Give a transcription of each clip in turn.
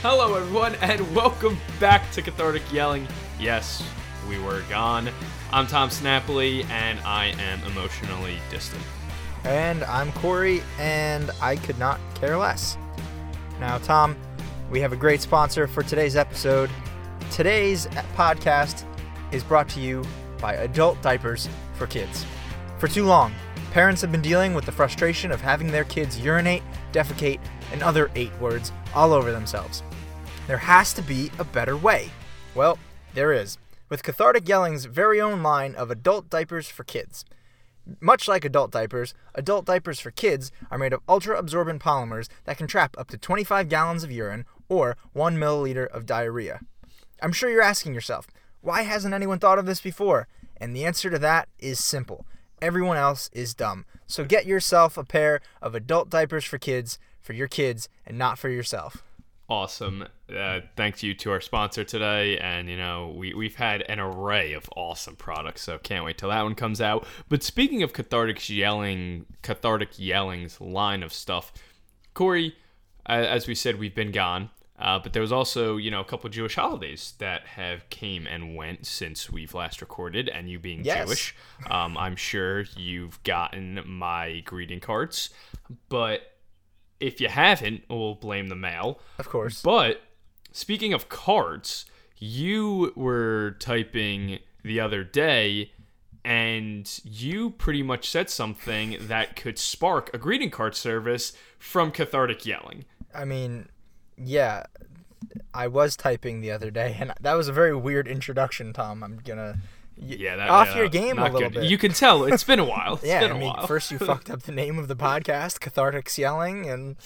Hello, everyone, and welcome back to Cathartic Yelling. Yes, we were gone. I'm Tom Snappley, and I am emotionally distant. And I'm Corey, and I could not care less. Now, Tom, we have a great sponsor for today's episode. Today's podcast is brought to you by Adult Diapers for Kids. For too long, parents have been dealing with the frustration of having their kids urinate, defecate, and other eight words all over themselves. There has to be a better way. Well, there is, with Cathartic Yelling's very own line of adult diapers for kids. Much like adult diapers, adult diapers for kids are made of ultra absorbent polymers that can trap up to 25 gallons of urine or 1 milliliter of diarrhea. I'm sure you're asking yourself, why hasn't anyone thought of this before? And the answer to that is simple everyone else is dumb. So get yourself a pair of adult diapers for kids, for your kids, and not for yourself. Awesome. Uh, thanks you to our sponsor today. And, you know, we, we've had an array of awesome products, so can't wait till that one comes out. But speaking of Cathartic Yelling, Cathartic Yelling's line of stuff, Corey, as we said, we've been gone. Uh, but there was also, you know, a couple Jewish holidays that have came and went since we've last recorded. And you being Yes. Jewish, um, I'm sure you've gotten my greeting cards. But if you haven't, we'll blame the mail. Of course. But speaking of cards, you were typing the other day and you pretty much said something that could spark a greeting card service from Cathartic Yelling. I mean, yeah, I was typing the other day, and that was a very weird introduction, Tom. I'm gonna Yeah, that off yeah, your game a little good. bit. You can tell it's been a while. It's yeah, been I mean, while. first you fucked up the name of the podcast, Cathartic Yelling, and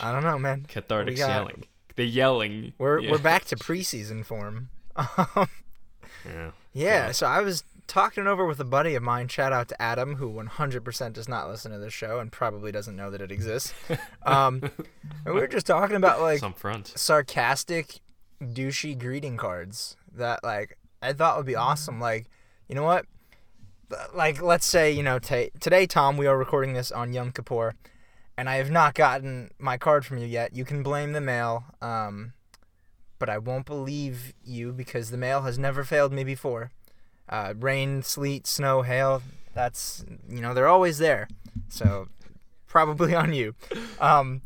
I don't know, man. Cathartic Yelling. The yelling. We're yeah. we're back to preseason form. Um, Yeah. yeah, so I was talking over with a buddy of mine. Shout out to Adam, who 100% does not listen to this show and probably doesn't know that it exists. Um, and we were just talking about like Some front. sarcastic, douchey greeting cards that like I thought would be awesome. Like, you know what? Like, let's say you know ta today, Tom, we are recording this on Yom Kippur, and I have not gotten my card from you yet. You can blame the mail, um, but I won't believe you because the mail has never failed me before. Uh, rain, sleet, snow, hail. That's you know they're always there. So probably on you. Um,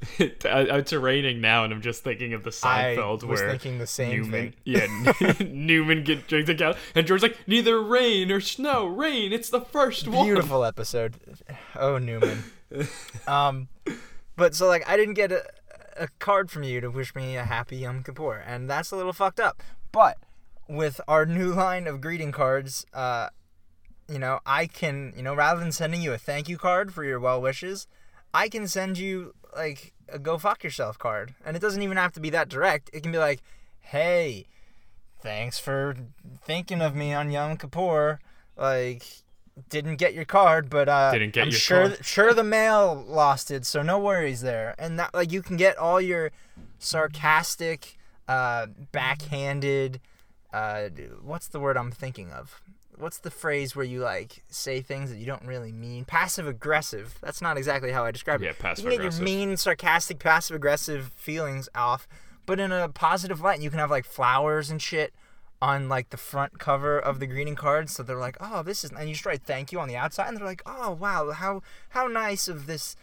it's raining now, and I'm just thinking of the I Seinfeld was where thinking the same Newman, thing. yeah, Newman get drinks out, and George's like, neither rain or snow, rain. It's the first one. Beautiful episode. Oh Newman. um, but so like I didn't get a, a card from you to wish me a happy Yom Kippur, and that's a little fucked up. But with our new line of greeting cards, uh, you know, I can, you know, rather than sending you a thank you card for your well wishes, I can send you like a go fuck yourself card, and it doesn't even have to be that direct. It can be like, hey, thanks for thinking of me on Yom Kippur. Like, didn't get your card, but uh, Didn't get I'm your sure card. sure the mail lost it, so no worries there. And that like you can get all your sarcastic, uh, backhanded, uh, what's the word I'm thinking of? What's the phrase where you like say things that you don't really mean? Passive aggressive. That's not exactly how I describe Yeah, it. Yeah, passive aggressive. You can get your mean, sarcastic, passive aggressive feelings off, but in a positive light. You can have like flowers and shit on like the front cover of the greeting card, so they're like, "Oh, this is," and you just write "thank you" on the outside, and they're like, "Oh, wow, how how nice of this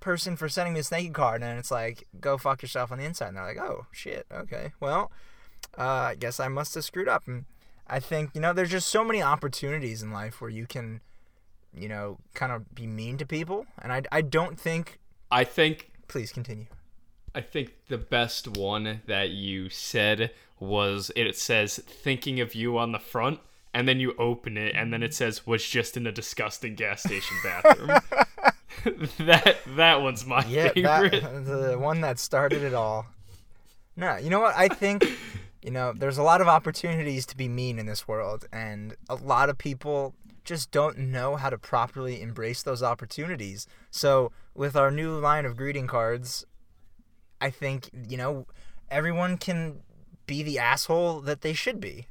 person for sending me this thank you card," and it's like, "Go fuck yourself" on the inside, and they're like, "Oh shit, okay, well, uh, I guess I must have screwed up." And I think you know, there's just so many opportunities in life where you can, you know, kind of be mean to people, and I I don't think. I think Please continue. I think the best one that you said was it says thinking of you on the front and then you open it and then it says was just in a disgusting gas station bathroom. that that one's my Yeah, favorite. that, the one that started it all. No, you know what? I think, you know, there's a lot of opportunities to be mean in this world, and a lot of people just don't know how to properly embrace those opportunities. So, with our new line of greeting cards, I think, you know, everyone can be the asshole that they should be.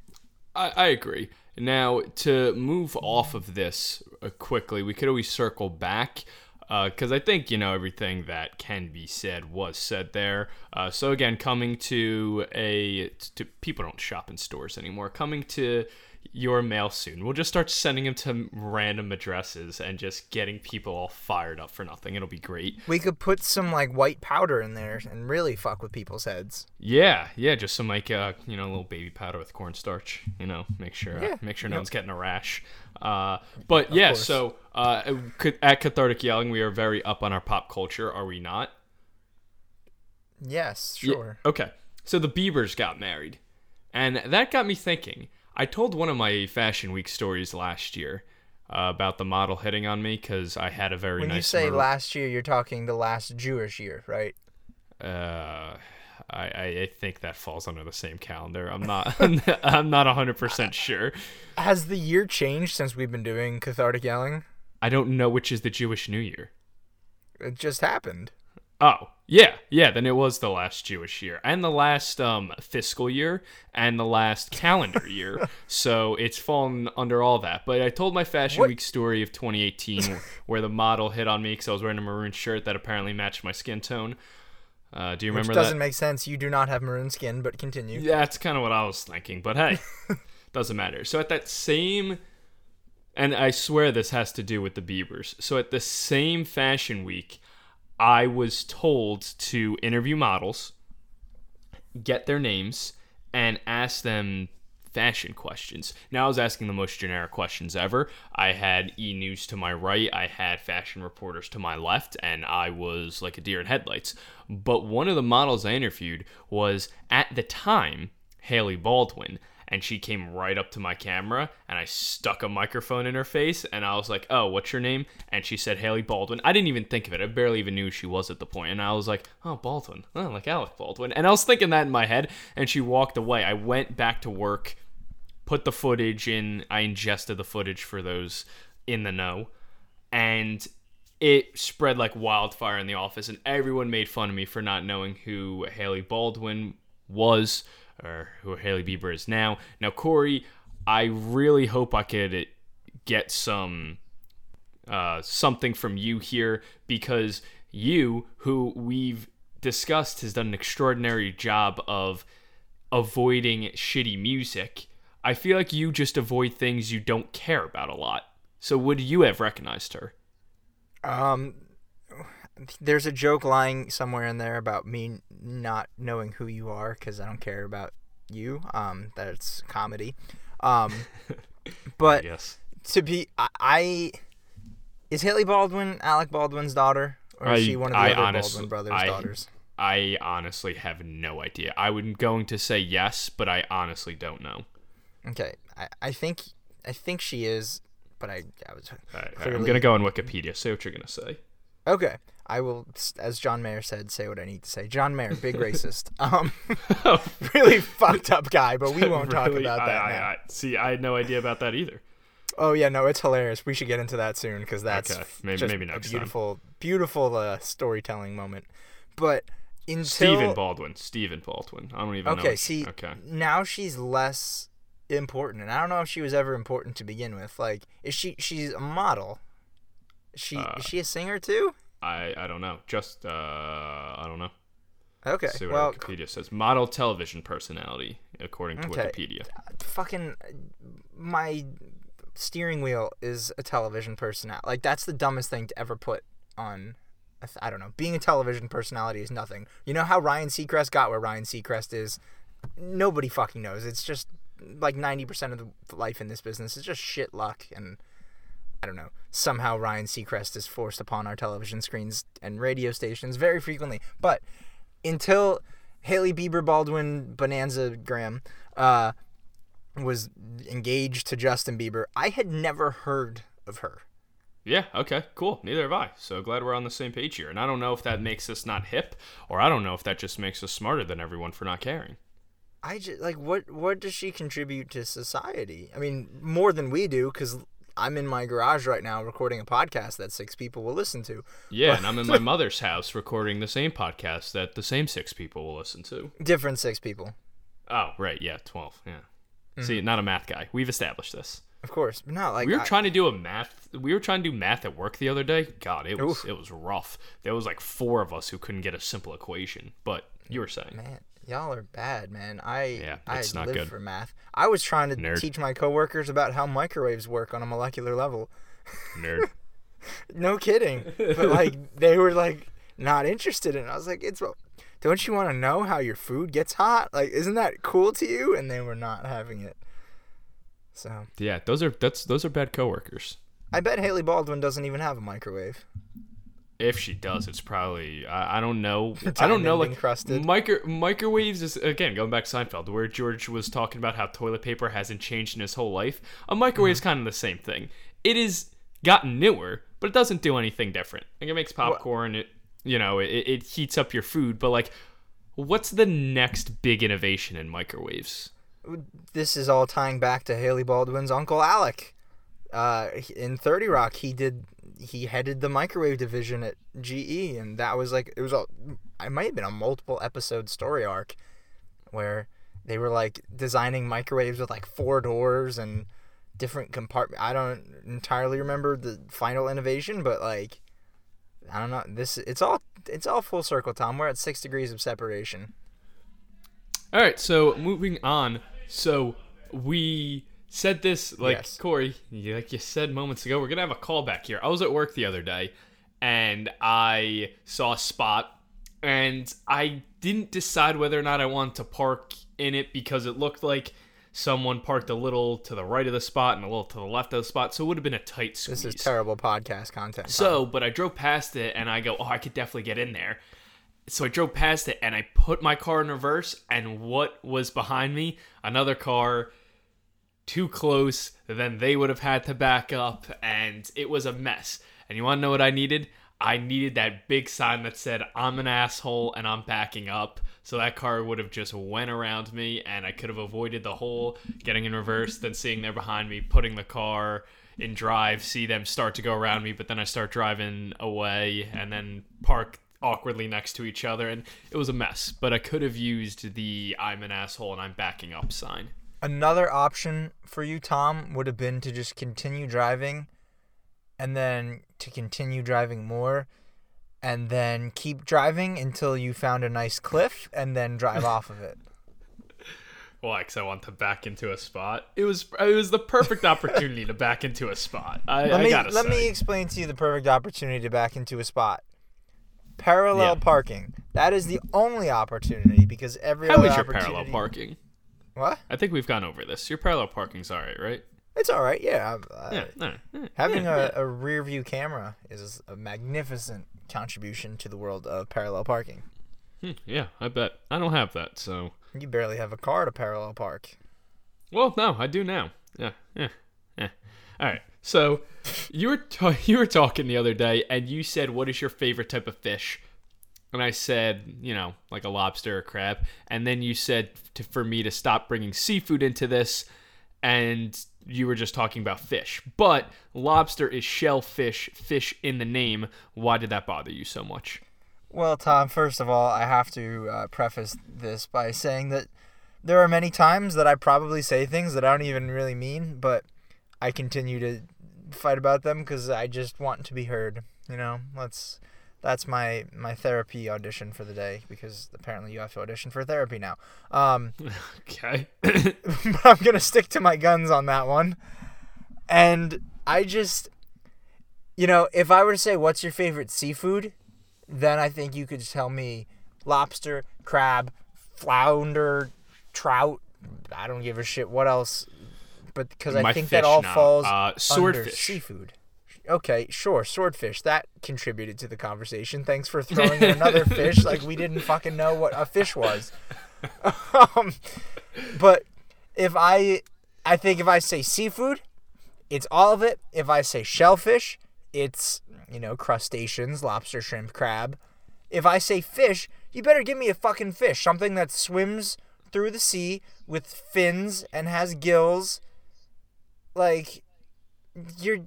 I, I agree. Now, to move off of this uh, quickly, we could always circle back. Because I think you know everything that can be said was said there. Uh, so again, coming to a to people don't shop in stores anymore. Coming to your mail soon. We'll just start sending them to random addresses and just getting people all fired up for nothing. It'll be great. We could put some like white powder in there and really fuck with people's heads. Yeah, yeah, just some like uh, you know, a little baby powder with cornstarch. You know, make sure uh, Yeah, make sure no yep. one's getting a rash. Uh, but yeah, course. so uh, at Cathartic Yelling, we are very up on our pop culture, are we not? Yes, Yeah, sure. Okay. So the Biebers got married. And that got me thinking. I told one of my Fashion Week stories last year uh, about the model hitting on me because I had a very When nice. you say last year, you're talking the last Jewish year, right? Uh, I, I I think that falls under the same calendar. I'm not I'm not 100% sure. Has the year changed since we've been doing cathartic yelling? I don't know which is the Jewish New Year. It just happened. Oh, yeah, yeah, then it was the last Jewish year and the last um, fiscal year and the last calendar year. so it's fallen under all that. But I told my Fashion What- Week story of 2018 where the model hit on me because I was wearing a maroon shirt that apparently matched my skin tone. Uh, do you remember Which doesn't that? make sense. You do not have maroon skin, but continue. Yeah, that's kind of what I was thinking. But hey, doesn't matter. So at that same, and I swear this has to do with the Biebers. So at the same Fashion Week, I was told to interview models, get their names, and ask them fashion questions. Now I was asking the most generic questions ever. I had E News to my right, I had fashion reporters to my left, and I was like a deer in headlights. But one of the models I interviewed was at the time Hailey Baldwin. And she came right up to my camera, and I stuck a microphone in her face, and I was like, "Oh, what's your name?" And she said Hailey Baldwin. I didn't even think of it. I barely even knew she was at the point. point, and I was like, "Oh, Baldwin, oh, like Alec Baldwin." And I was thinking that in my head, and she walked away. I went back to work, put the footage in. I ingested the footage for those in the know, and it spread like wildfire in the office, and everyone made fun of me for not knowing who Hailey Baldwin was or who Hailey Bieber is now. Now, Corey, I really hope I could get some uh, something from you here because you, who we've discussed, has done an extraordinary job of avoiding shitty music. I feel like you just avoid things you don't care about a lot. So, would you have recognized her? Um, there's a joke lying somewhere in there about me not knowing who you are because I don't care about you. Um, that's comedy. Um, but Yes. to be, I, I is Hailey Baldwin Alec Baldwin's daughter, or is she one of the I other honestly- Baldwin brothers' I- daughters? I honestly have no idea. I would going to say yes, but I honestly don't know. Okay, I, I think I think she is, but I I was All right, all right, I'm gonna go on Wikipedia. Say what you're gonna say. okay. I will, as John Mayer said, say what I need to say. John Mayer, big racist. Um, really fucked up guy, but we won't talk about I- that I- now. I- see, I had no idea about that either. Oh yeah, no, it's hilarious. We should get into that soon because that's Okay, maybe- maybe next a time. beautiful, beautiful uh, storytelling moment. But until Stephen Baldwin. Stephen Baldwin. I don't even know. okay, what- see, Okay. now she's less important, and I don't know if she was ever important to begin with. Like, is she? She's a model. She Uh, is she a singer too? I I don't know. Just uh, I don't know. Okay, See what well, Wikipedia says. Model television personality, according to Okay. Wikipedia. fucking my steering wheel is a television personality. Like that's the dumbest thing to ever put on. I th- I don't know. Being a television personality is nothing. You know how Ryan Seacrest got where Ryan Seacrest is? Nobody fucking knows. It's just like 90% of the life in this business is just shit luck and I don't know. Somehow Ryan Seacrest is forced upon our television screens and radio stations very frequently. But until Hailey Bieber Baldwin Bonanza Graham uh, was engaged to Justin Bieber, I had never heard of her. Yeah, okay, cool. Neither have I. So glad we're on the same page here. And I don't know if that makes us not hip, or I don't know if that just makes us smarter than everyone for not caring. I just like what what does she contribute to society? I mean, more than we do cuz I'm in my garage right now recording a podcast that six people will listen to. Yeah, and I'm in my mother's house recording the same podcast that the same six people will listen to. Different six people. Oh, right, yeah, 12, yeah. Mm. See, not a math guy. We've established this. Of course, but not like we were I- trying to do a math. We were trying to do math at work the other day. God, it was Oof. it was rough. There was like four of us who couldn't get a simple equation. But you were saying, Man, y'all are bad, man. I Yeah, I not live good. for math. I was trying to Nerd. teach my coworkers about how microwaves work on a molecular level. nerd. No kidding. but like they were like not interested in. it. I was like, it's don't you want to know how your food gets hot? Like, isn't that cool to you? And they were not having it. So yeah, those are that's those are bad coworkers. I bet Hailey Baldwin doesn't even have a microwave. If she does, it's probably I, I don't know. I don't know like encrusted. micro microwaves is again going back to Seinfeld where George was talking about how toilet paper hasn't changed in his whole life. A microwave's Mm-hmm. kind of the same thing. It is gotten newer, but it doesn't do anything different. Like it makes popcorn. It you know it, it heats up your food, but like. What's the next big innovation in microwaves? This is all tying back to Hailey Baldwin's uncle Alec. Uh, in Thirty Rock, he did he headed the microwave division at GE, and that was like it was all. it might have been a multiple episode story arc where they were like designing microwaves with like four doors and different compartment. I don't entirely remember the final innovation, but like I don't know. This it's all it's all full circle, Tom. We're at six degrees of separation. All right, so moving on. So we said this, like Yes. Corey, you- like you said moments ago, we're gonna have a callback here. I was at work the other day, and I saw a spot, and I didn't decide whether or not I wanted to park in it because it looked like someone parked a little to the right of the spot and a little to the left of the spot, so it would have been a tight squeeze. This is terrible podcast content. So, but I drove past it and I go, oh, I could definitely get in there. So I drove past it and I put my car in reverse, and what was behind me? Another car too close. Then they would have had to back up, and it was a mess. And you want to know what I needed? I needed that big sign that said, I'm an asshole and I'm backing up. So that car would have just went around me and I could have avoided the whole getting in reverse, then seeing there behind me, putting the car in drive, see them start to go around me, but then I start driving away and then park awkwardly next to each other. And it was a mess. But I could have used the I'm an asshole and I'm backing up sign. Another option for you, Tom, would have been to just continue driving and then to continue driving more and then keep driving until you found a nice cliff and then drive off of it. Why? Because I want to back into a spot. It was it was the perfect opportunity to back into a spot. I, Let I me gotta let say. me explain to you the perfect opportunity to back into a spot. Parallel Yeah. parking. That is the only opportunity because every How is your parallel parking? What? I think we've gone over this. Your parallel parking's all right, right? It's all right. Yeah. I- Yeah. right, yeah, Having yeah, a, a rear view camera is a magnificent contribution to the world of parallel parking. yeah. Hmm, yeah, I bet. I don't have that, so. You barely have a car to parallel park. Well, no, I do now. Yeah, yeah, yeah. All right. So, you were ta- you were talking the other day, and you said, "What is your favorite type of fish?" And I said, you know, like a lobster or crab. And then you said to, for me to stop bringing seafood into this, and you were just talking about fish. But lobster is shellfish, fish in the name. Why did that bother you so much? Well, Tom, first of all, I have to uh, preface this by saying that there are many times that I probably say things that I don't even really mean, but I continue to fight about them because I just want to be heard. You know, let's. That's my my therapy audition for the day because apparently you have to audition for therapy now. Um, Okay. but I'm gonna stick to my guns on that one. And I just, you know, if I were to say what's your favorite seafood, then I think you could tell me lobster, crab, flounder, trout. I don't give a shit what else, but because I think that all falls Uh, under seafood. Okay, sure, swordfish. That contributed to the conversation. Thanks for throwing in another fish like we didn't fucking know what a fish was. um, but if I, I think if I say seafood, it's all of it. If I say shellfish, it's you know crustaceans, lobster, shrimp, crab. If I say fish, you better give me a fucking fish, something that swims through the sea with fins and has gills. Like you're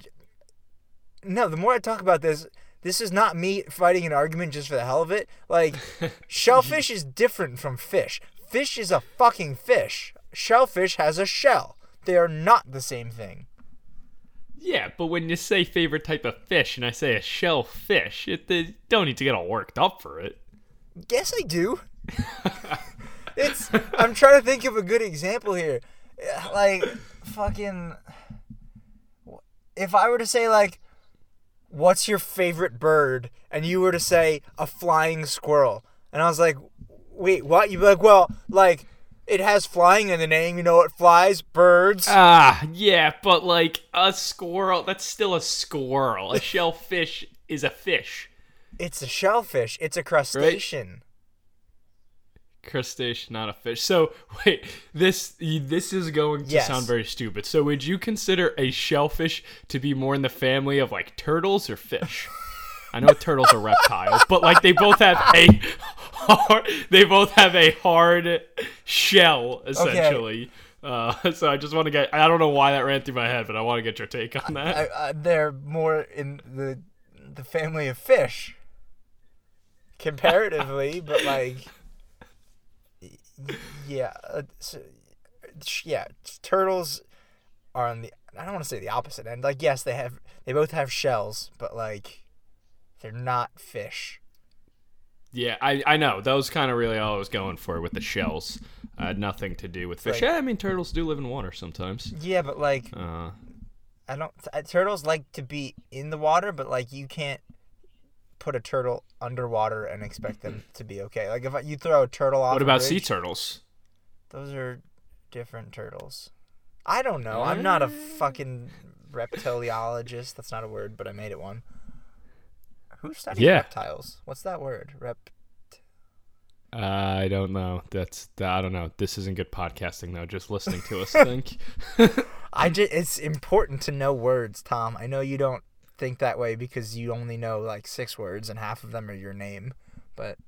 no, the more I talk about this, this is not me fighting an argument just for the hell of it. Like, shellfish is different from fish. Fish is a fucking fish. Shellfish has a shell. They are not the same thing. Yeah, but when you say favorite type of fish and I say a shellfish, it they don't need to get all worked up for it. Guess I do. it's. I'm trying to think of a good example here. Like, fucking. If I were to say like, "What's your favorite bird?" and you were to say a flying squirrel, and I was like, "Wait, what?" You'd be like, "Well, like." It has flying in the name, you know it flies, birds. Ah, yeah, but like a squirrel, that's still a squirrel. A shellfish is a fish. It's a shellfish. It's a crustacean. Crustacean, not a fish. So wait, this this is going to Yes. sound very stupid. So would you consider a shellfish to be more in the family of like turtles or fish? I know turtles are reptiles, but like they both have a hard, they both have a hard shell essentially. Uh, so I just want to get I don't know why that ran through my head, but I want to get your take on that. I, I, they're more in the the family of fish comparatively, but like yeah, uh, so, yeah, turtles are on the I don't want to say the opposite end. Like yes, they have they both have shells, but like they're not fish. Yeah, I, I know. That was kind of really all I was going for with the shells. Uh, nothing to do with fish. Right. Yeah, I mean, turtles do live in water sometimes. Yeah, but like Uh, I don't turtles like to be in the water, but like you can't put a turtle underwater and expect them to be okay. Like if you throw a turtle off what about sea turtles? Those are different turtles. I don't know. I'm not a fucking reptiliologist. That's not a word, but I made it one. Who studies Yeah. reptiles? What's that word? Rep. I don't know. That's I don't know. This isn't good podcasting though. Just listening to us think. I just. It's important to know words, Tom. I know you don't think that way because you only know like six words and half of them are your name, but.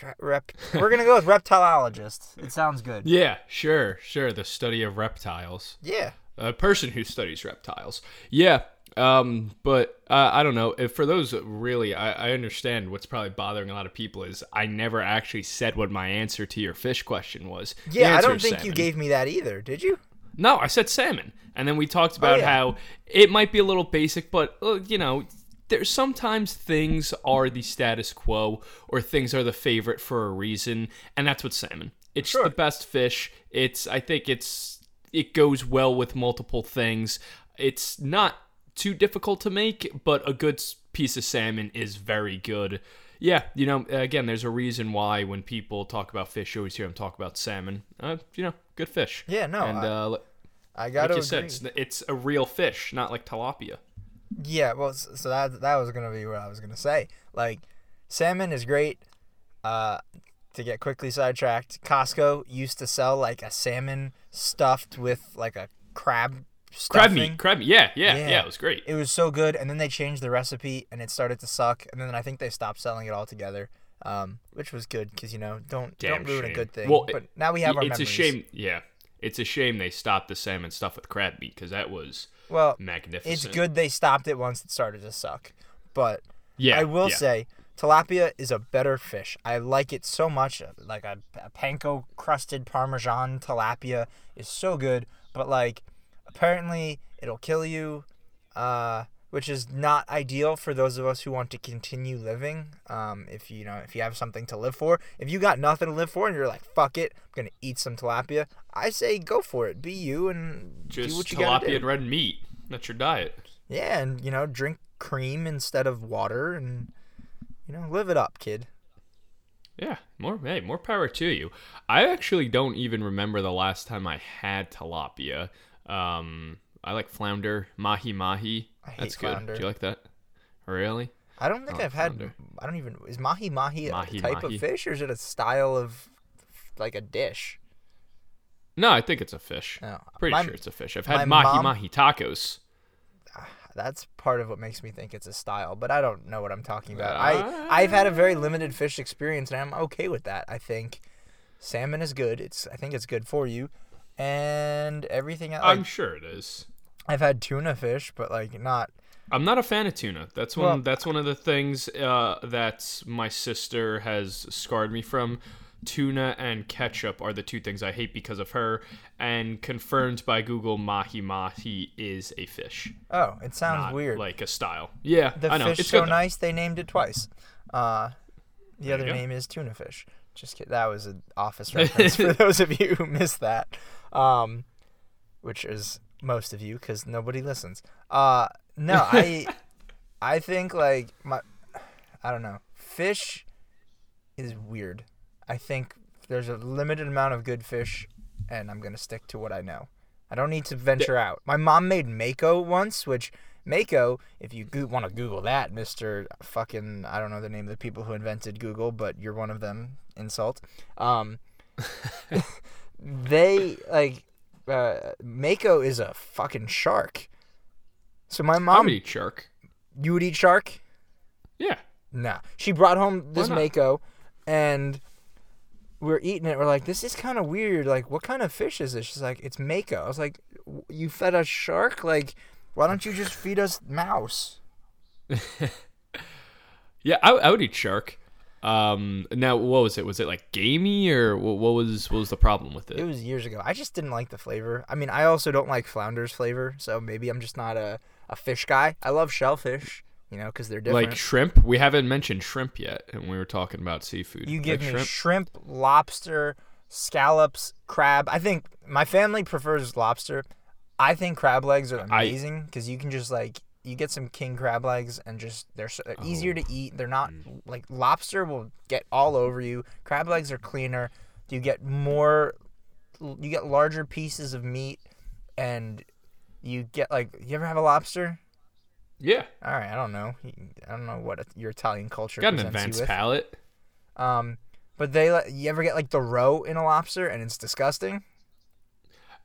Rep. We're gonna go with reptilologist. It sounds good. yeah, sure, sure. The study of reptiles. Yeah. A person who studies reptiles. Yeah. Um, but uh, I don't know. If for those really, I, I understand what's probably bothering a lot of people is I never actually said what my answer to your fish question was. Yeah, I don't is think you gave me that either. Did you? No, I said salmon, and then we talked about Oh, yeah. how it might be a little basic, but uh, you know, there's sometimes things are the status quo or things are the favorite for a reason, and that's what salmon. It's Sure. the best fish. It's I think it's it goes well with multiple things. It's not too difficult to make, but a good piece of salmon is very good. Yeah, you know, again, there's a reason why when people talk about fish, you always hear them talk about salmon. Uh, you know, good fish. Yeah, no, And I- uh, I gotta you agree. said, it's, it's a real fish, not like tilapia. Yeah, well, so that that was gonna be what I was gonna say. Like, salmon is great. Uh, to get quickly sidetracked, Costco used to sell like a salmon stuffed with like a crab Crab meat, crab meat. Yeah, yeah, yeah, Yeah. It was great. It was so good, and then they changed the recipe, and it started to suck, and then I think they stopped selling it altogether. Um, which was good because you know don't Damn don't ruin shame. a good thing. Well, but now we have our it's memories. a shame. Yeah, it's a shame they stopped the salmon stuff with crab meat because that was Well, magnificent. it's good they stopped it once it started to suck, but Yeah, I will yeah. say tilapia is a better fish. I like it so much. Like a, a panko crusted parmesan tilapia is so good, but like apparently it'll kill you, uh, which is not ideal for those of us who want to continue living. Um, if you know if you have something to live for, if you got nothing to live for and you're like fuck it, I'm gonna eat some tilapia. I say go for it. Be you and do what you gotta tilapia do. and red meat. That's your diet. Yeah, and you know, drink cream instead of water, and you know, live it up, kid. Yeah, more hey, more power to you. I actually don't even remember the last time I had tilapia. Um, I like flounder, mahi mahi. I hate That's good. Do you like that? Really? I don't think Oh, I've had. I don't even. Is mahi mahi a type mahi. of fish, or is it a style of like a dish? No, I think it's a fish. No, Pretty my- sure it's a fish. I've had mahi mom- mahi tacos. That's part of what makes me think it's a style, but I don't know what I'm talking about. I I've had a very limited fish experience, and I'm okay with that. I think salmon is good. It's I think it's good for you, and everything else. I'm sure it is. I've had tuna fish, but like not. I'm not a fan of tuna. That's one. Well- that's one of the things uh, that my sister has scarred me from. tuna and ketchup are the two things I hate because of her. And confirmed by Google, mahi mahi is a fish, Oh, it sounds weird. like a style. Yeah, the I know. fish it's so nice they named it twice. Uh, the There other name is tuna fish. Just kidding. That was an office reference for those of you who missed that, um, which is most of you because nobody listens. Uh, no, I, I think like my, I don't know. Fish is weird. I think there's a limited amount of good fish, and I'm gonna stick to what I know. I don't need to venture out. My mom made mako once, which mako, if you go- want to Google that, Mister fucking, I don't know the name of the people who invented Google, but you're one of them. Insult. Um, they like uh, mako is a fucking shark. So my mom. I would eat shark. you would eat shark? Yeah. Nah. She brought home this mako, and we're eating it. We're like, this is kind of weird. Like, what kind of fish is this? She's like, it's mako. I was like, you fed us shark? Like, why don't you just feed us mouse? Yeah, I, I would eat shark. Um, now what was it? Was it like gamey or what, what was what was the problem with It it? was years ago. I just didn't like the flavor. I mean, I also don't like flounder's flavor, so maybe I'm just not a, a fish guy. I love shellfish, you know, because they're different. Like shrimp? We haven't mentioned shrimp yet, and we were talking about seafood. You give Like me shrimp? shrimp? lobster, scallops, crab. I think my family prefers lobster. I think crab legs are amazing because you can just like you get some king crab legs and just they're, so, they're easier Oh. to eat. They're not Mm. like lobster will get all over you. Crab legs are cleaner. You get more. You get larger pieces of meat, and you get like. You ever have a lobster? yeah, All right, I don't know. I don't know what your Italian culture got an advanced palate. Um, but they you ever get like the roe in a lobster and it's disgusting.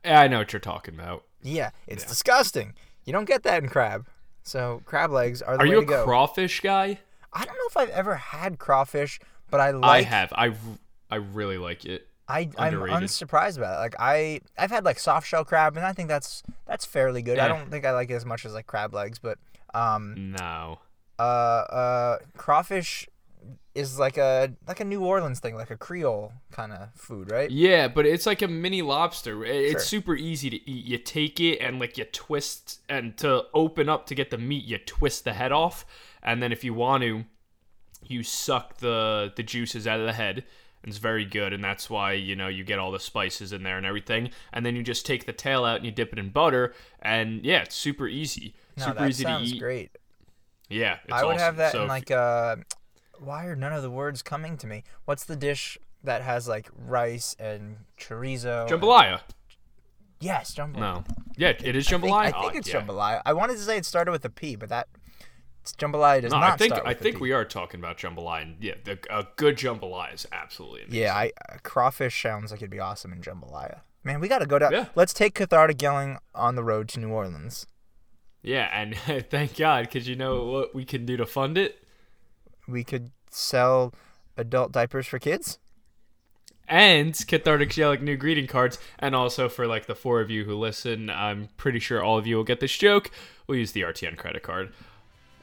Yeah, I know what you're talking about. Yeah, it's Yeah. disgusting. You don't get that in crab. So crab legs are the Are way you a to go. crawfish guy? I don't know if I've ever had crawfish, but I like. I have. I really like it. I I'm underrated. unsurprised about it. Like I I've had like soft shell crab, and I think that's that's fairly good. I Eh. don't think I like it as much as like crab legs, but um No. uh uh crawfish is like a like a New Orleans thing, like a Creole kind of food, right? Yeah, but it's like a mini lobster. It's Sure. super easy to eat. You take it and like you twist and to open up to get the meat, you twist the head off, and then if you want to, you suck the the juices out of the head. And it's very good, and that's why you know you get all the spices in there and everything. And then you just take the tail out and you dip it in butter, and yeah, it's super easy. No, super that easy sounds to eat. great. Yeah, it's I would have that So in like uh why are none of the words coming to me? What's the dish that has like rice and chorizo? and- jambalaya. Yes, jambalaya. No, yeah, it is I think, jambalaya. I think Oh, it's yeah. jambalaya. I wanted to say it started with a P, but that it's jambalaya does No, not I think start I think we are talking about jambalaya. And yeah, the, a good jambalaya is absolutely amazing. Yeah, I uh, crawfish sounds like it'd be awesome in jambalaya. Man, we got to go down. Yeah. Let's take cathartic yelling on the road to New Orleans. Yeah, and thank God, because you know what we can do to fund it? We could sell adult diapers for kids. And Cathartic Yelling's new greeting cards. And also for like the four of you who listen, I'm pretty sure all of you will get this joke. We'll use the RTN credit card.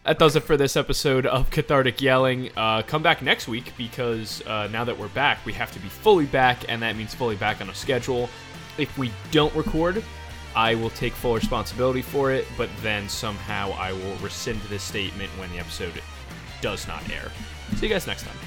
That does it for this episode of Cathartic Yelling. Uh, come back next week because uh, now that we're back, we have to be fully back, and that means fully back on a schedule. If we don't record, I will take full responsibility for it, but then somehow I will rescind this statement when the episode does not air. See you guys next time.